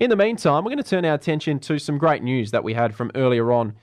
In the meantime, we're going to turn our attention to some great news that we had from earlier on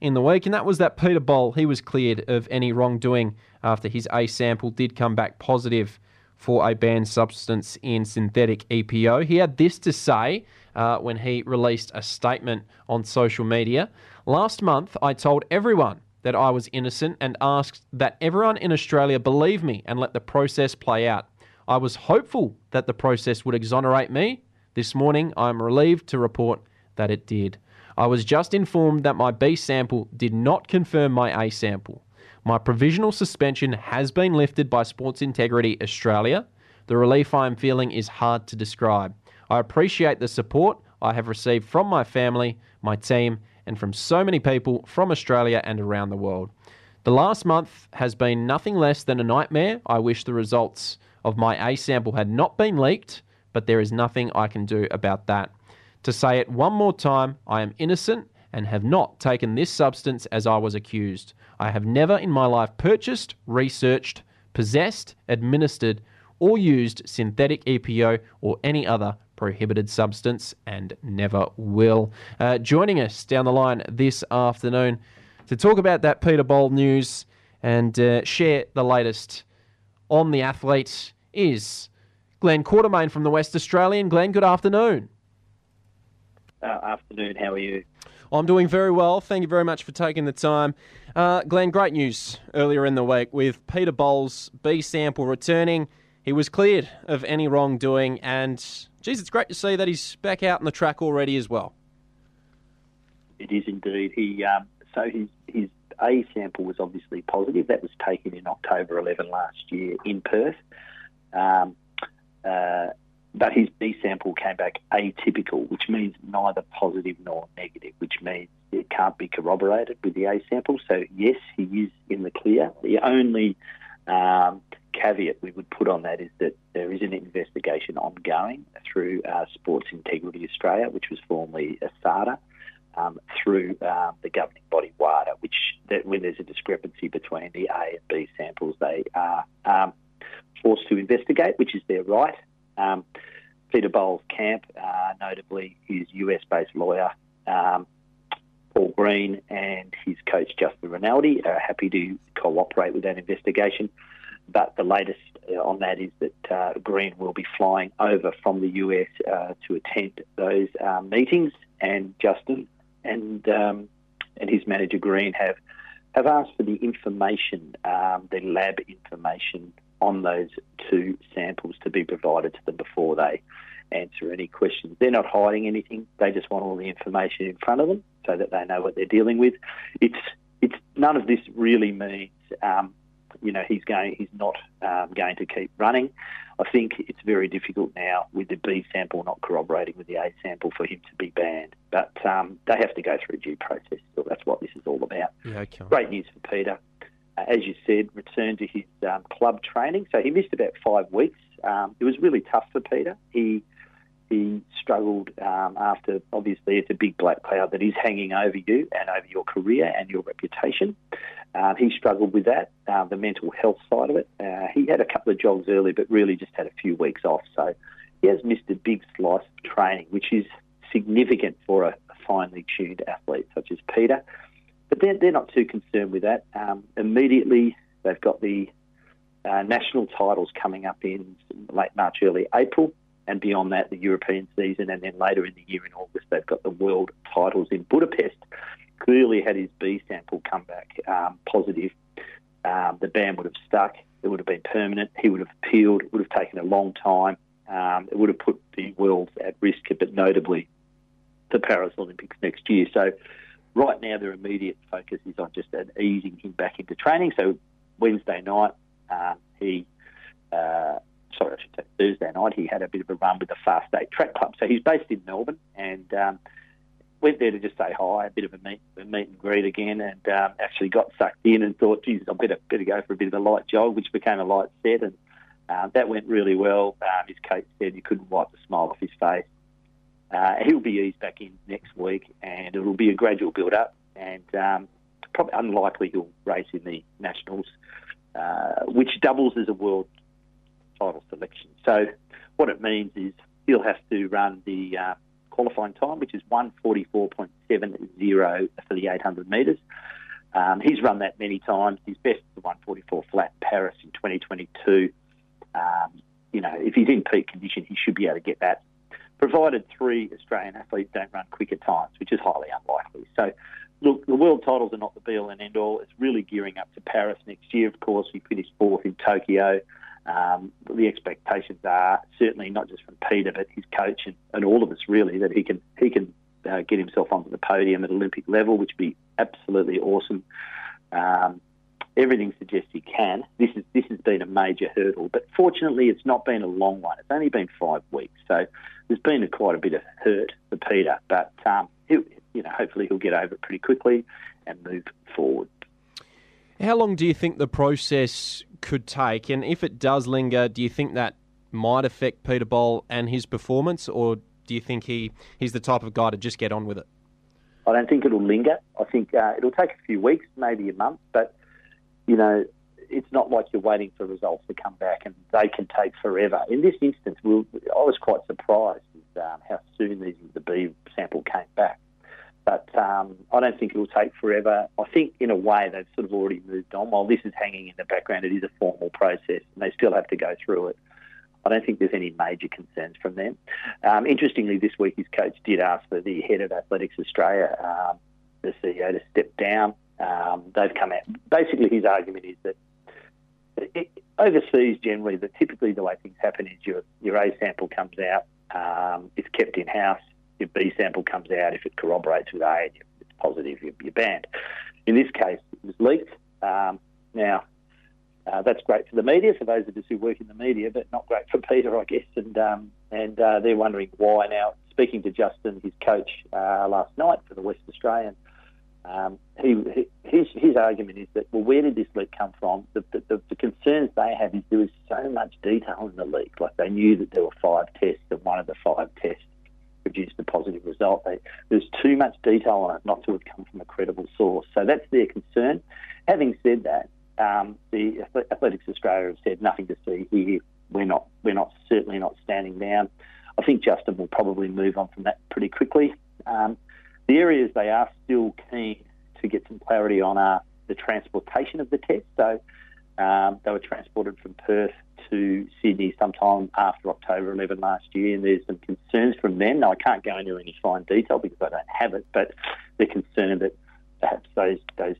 in the week, and that was that Peter Bol, he was cleared of any wrongdoing after his A sample did come back positive for a banned substance in synthetic EPO. He had this to say uh, when he released a statement on social media. Last month, I told everyone that I was innocent and asked that everyone in Australia believe me and let the process play out. I was hopeful that the process would exonerate me. This morning, I am relieved to report that it did. I was just informed that my B sample did not confirm my A sample. My provisional suspension has been lifted by Sports Integrity Australia. The relief I am feeling is hard to describe. I appreciate the support I have received from my family, my team, and from so many people from Australia and around the world. The last month has been nothing less than a nightmare. I wish the results of my A sample had not been leaked, but there is nothing I can do about that. To say it one more time, I am innocent and have not taken this substance as I was accused. I have never in my life purchased, researched, possessed, administered, or used synthetic EPO or any other prohibited substance and never will. Uh, joining us down the line this afternoon to talk about that Peter Bol news and uh, share the latest on the athlete is Glenn Quartermaine from the West Australian. Glenn, good afternoon. Uh, afternoon, how are you? I'm doing very well. Thank you very much for taking the time. Uh, Glenn, great news earlier in the week with Peter Bol's B sample returning. He was cleared of any wrongdoing and geez, it's great to see that he's back out on the track already as well. It is indeed. He um, so his his A sample was obviously positive. That was taken in October 11 last year in Perth. Um, uh, but his B sample came back atypical, which means neither positive nor negative, which means it can't be corroborated with the A sample. So yes, he is in the clear. The only um, caveat we would put on that is that there is an investigation ongoing through uh, Sports Integrity Australia, which was formerly ASADA, um, through um, the governing body WADA, which that when there's a discrepancy between the A and B samples, they are um, forced to investigate, which is their right. Um, Peter Bol's camp, uh, notably his US-based lawyer. Um, Paul Greene and his coach Justin Rinaldi are happy to cooperate with that investigation. But the latest uh, on that is that uh, Greene will be flying over from the US uh, to attend those uh, meetings, and Justin and um, and his manager Greene have have asked for the information, um, the lab information on those two samples to be provided to them before they answer any questions. They're not hiding anything; they just want all the information in front of them so that they know what they're dealing with. It's it's none of this really means um, you know he's going he's not um, going to keep running. I think it's very difficult now with the B sample not corroborating with the A sample for him to be banned. But um, they have to go through due process. So that's what this is all about. Yeah, okay. Great news for Peter. As you said, returned to his um, club training. So he missed about five weeks. Um, it was really tough for Peter. He he struggled um, after, obviously, it's a big black cloud that is hanging over you and over your career and your reputation. Um, he struggled with that, uh, the mental health side of it. Uh, he had a couple of jogs early, but really just had a few weeks off. So he has missed a big slice of training, which is significant for a finely tuned athlete such as Peter. But they're, they're not too concerned with that. Um, immediately, they've got the uh, national titles coming up in late March, early April and beyond that, the European season, and then later in the year in August, they've got the world titles in Budapest. Clearly, had his B sample come back um, positive, um, the ban would have stuck. It would have been permanent. He would have appealed. It would have taken a long time. Um, it would have put the world at risk, but notably the Paris Olympics next year. So, right now, their immediate focus is on just easing him back into training. So, Wednesday night, um, he uh, sorry, I should say Thursday night, he had a bit of a run with the Fast Eight Track Club. So he's based in Melbourne and um, went there to just say hi, a bit of a meet, a meet and greet again, and um, actually got sucked in and thought, geez, I better better go for a bit of a light jog, which became a light set, and uh, that went really well. Um, his coach said he couldn't wipe the smile off his face. Uh, he'll be eased back in next week, and it'll be a gradual build up, and um, probably unlikely he'll race in the nationals, uh, which doubles as a world title selection. So what it means is he'll have to run the uh, qualifying time, which is 144.70 for the 800 metres. Um, he's run that many times. His best is 144 flat Paris in 2022. Um, you know, if he's in peak condition, he should be able to get that, provided three Australian athletes don't run quicker times, which is highly unlikely. So, look, the world titles are not the be all and end all. It's really gearing up to Paris next year. Of course, he finished fourth in Tokyo. Um, the expectations are certainly not just from Peter, but his coach and, and all of us really that he can he can uh, get himself onto the podium at Olympic level, which would be absolutely awesome. Um, everything suggests he can. This is this has been a major hurdle, but fortunately, it's not been a long one. It's only been five weeks, so there's been a, quite a bit of hurt for Peter. But um, you know, hopefully, he'll get over it pretty quickly and move forward. How long do you think the process could take? And if it does linger, do you think that might affect Peter Bol and his performance, or do you think he, he's the type of guy to just get on with it? I don't think it'll linger. I think uh, it'll take a few weeks, maybe a month, but you know, it's not like you're waiting for results to come back, and they can take forever. In this instance, we'll, I was quite surprised with um, how soon these, the B sample came back. But um, I don't think it will take forever. I think, in a way, they've sort of already moved on. While this is hanging in the background, it is a formal process, and they still have to go through it. I don't think there's any major concerns from them. Um, interestingly, this week his coach did ask for the head of Athletics Australia, um, the CEO, to step down. Um, they've come out. Basically, his argument is that it, overseas, generally, that typically the way things happen is your your A sample comes out, um, it's kept in house. Your B sample comes out. If it corroborates with A, it's positive. You're, you're banned. In this case, it was leaked. Um, now, uh, that's great for the media, for those of us who work in the media, but not great for Peter, I guess. And um, and uh, they're wondering why. Now, speaking to Justin, his coach, uh, last night for the West Australian, um, he, his, his argument is that, well, where did this leak come from? The, the, the, concerns they have is there was so much detail in the leak. Like they knew that there were five tests, and one of the five tests produced a positive result. They, there's too much detail on it not to have come from a credible source. So that's their concern. Having said that, um, the Athletics Australia have said nothing to see here. We're not, we're not certainly not standing down. I think Justin will probably move on from that pretty quickly. Um, the areas they are still keen to get some clarity on are the transportation of the test. So um, they were transported from Perth to Sydney sometime after October 11 last year, and there's some concerns from them. Now, I can't go into any fine detail because I don't have it, but they're concerned that perhaps those those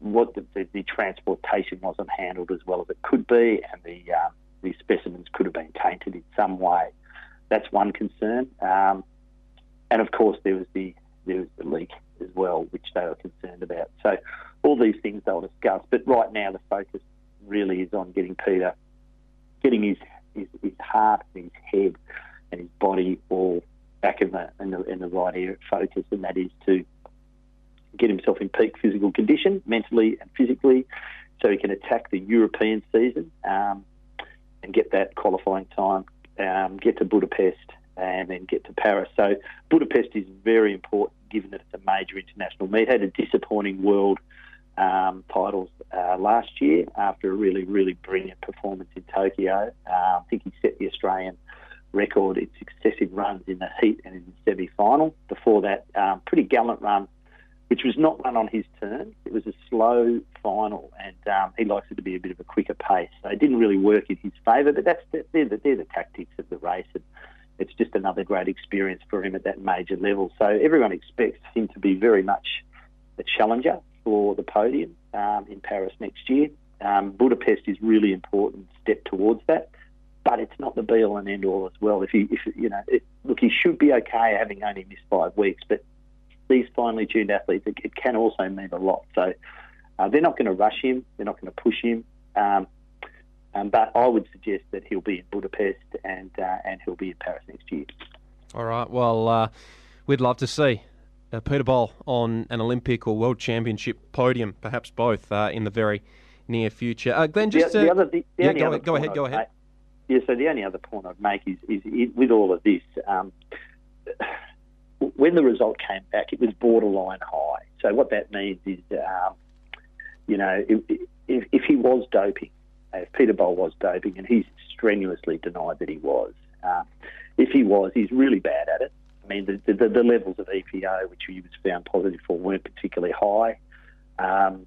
what the, the, the, transportation wasn't handled as well as it could be, and the um, the specimens could have been tainted in some way. That's one concern. Um, and of course, there was the there was the leak as well, which they were concerned about. So all these things they'll discuss. But right now, the focus really is on getting Peter, getting his his, his heart, his head, and his body all back in the in the, in the right area focus, and that is to get himself in peak physical condition, mentally and physically, so he can attack the European season um, and get that qualifying time, um, get to Budapest, and then get to Paris. So Budapest is very important, given that it's a major international meet. Had a disappointing world um, titles uh, last year after a really, really brilliant performance in Tokyo. Uh, I think he set the Australian record in successive runs in the heat and in the semi-final. Before that, um, pretty gallant run which was not run on his terms. It was a slow final, and um, he likes it to be a bit of a quicker pace. So it didn't really work in his favour, but that's the, they're, the, they're the tactics of the race, and it's just another great experience for him at that major level. So everyone expects him to be very much a challenger for the podium um, in Paris next year. Um, Budapest is really important step towards that, but it's not the be all and end all as well. If he, if you know, it, look, he should be okay having only missed five weeks, but these finely tuned athletes, it, it can also mean a lot. So uh, they're not going to rush him, they're not going to push him. Um, um, but I would suggest that he'll be in Budapest and uh, and he'll be in Paris next year. All right. Well, uh, we'd love to see uh, Peter Bol on an Olympic or World Championship podium, perhaps both, uh, in the very near future. Uh, Glenn, just the, the other, the, yeah, go, go ahead. Go ahead. Make, yeah. So the only other point I'd make is, is, is with all of this. Um, when the result came back, it was borderline high. So what that means is, um, you know, if, if, if, he was doping, if Peter Bol was doping, and he's strenuously denied that he was, um, if he was, he's really bad at it. I mean, the, the, the, levels of EPO, which he was found positive for, weren't particularly high. Um,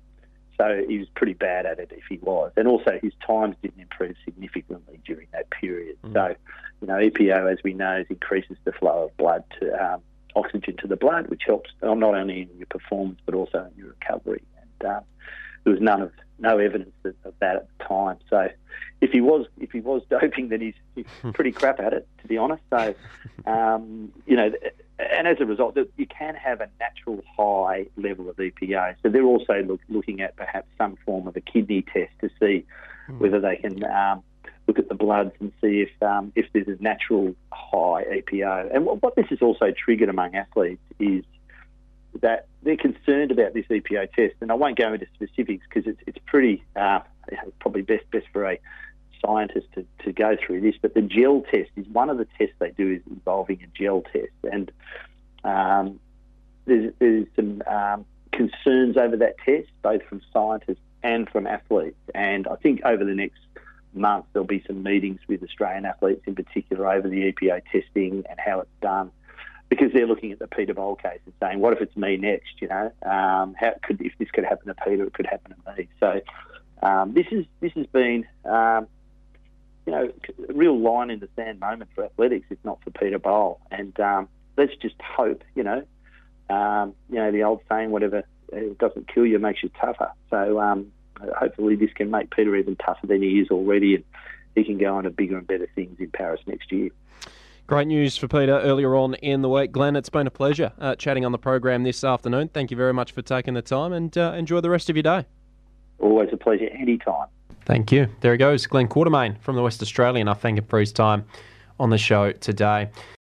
so he was pretty bad at it if he was. And also his times didn't improve significantly during that period. Mm. So, you know, EPO, as we know, increases the flow of blood to um, oxygen to the blood, which helps not only in your performance but also in your recovery. And um, there was none of no evidence of, that at the time. So, if he was if he was doping, then he's, he's pretty crap at it, to be honest. So, um, you know, and as a result, you can have a natural high level of EPA. So they're also look, looking at perhaps some form of a kidney test to see mm. whether they can um, look at the bloods and see if um, if there's a natural high EPO. And what, what this has also triggered among athletes is that they're concerned about this EPO test, and I won't go into specifics because it's it's pretty uh, probably best best for a scientist to, to go through this. But the gel test is one of the tests they do is involving a gel test, and um, there's, there's some um, concerns over that test, both from scientists and from athletes. And I think over the next month there'll be some meetings with Australian athletes in particular over the EPO testing and how it's done because they're looking at the Peter Bol case and saying, what if it's me next? You know, um, how could if this could happen to Peter, it could happen to me. So um, this is this has been, um, you know, a real line in the sand moment for athletics, if not for Peter Bol. And um, let's just hope, you know, um, you know the old saying, whatever it doesn't kill you makes you tougher. So um, hopefully this can make Peter even tougher than he is already, and he can go on to bigger and better things in Paris next year. Great news for Peter earlier on in the week. Glenn, it's been a pleasure uh, chatting on the program this afternoon. Thank you very much for taking the time and uh, enjoy the rest of your day. Always a pleasure, anytime. Thank you. There he goes, Glenn Quartermaine from the West Australian. I thank him for his time on the show today.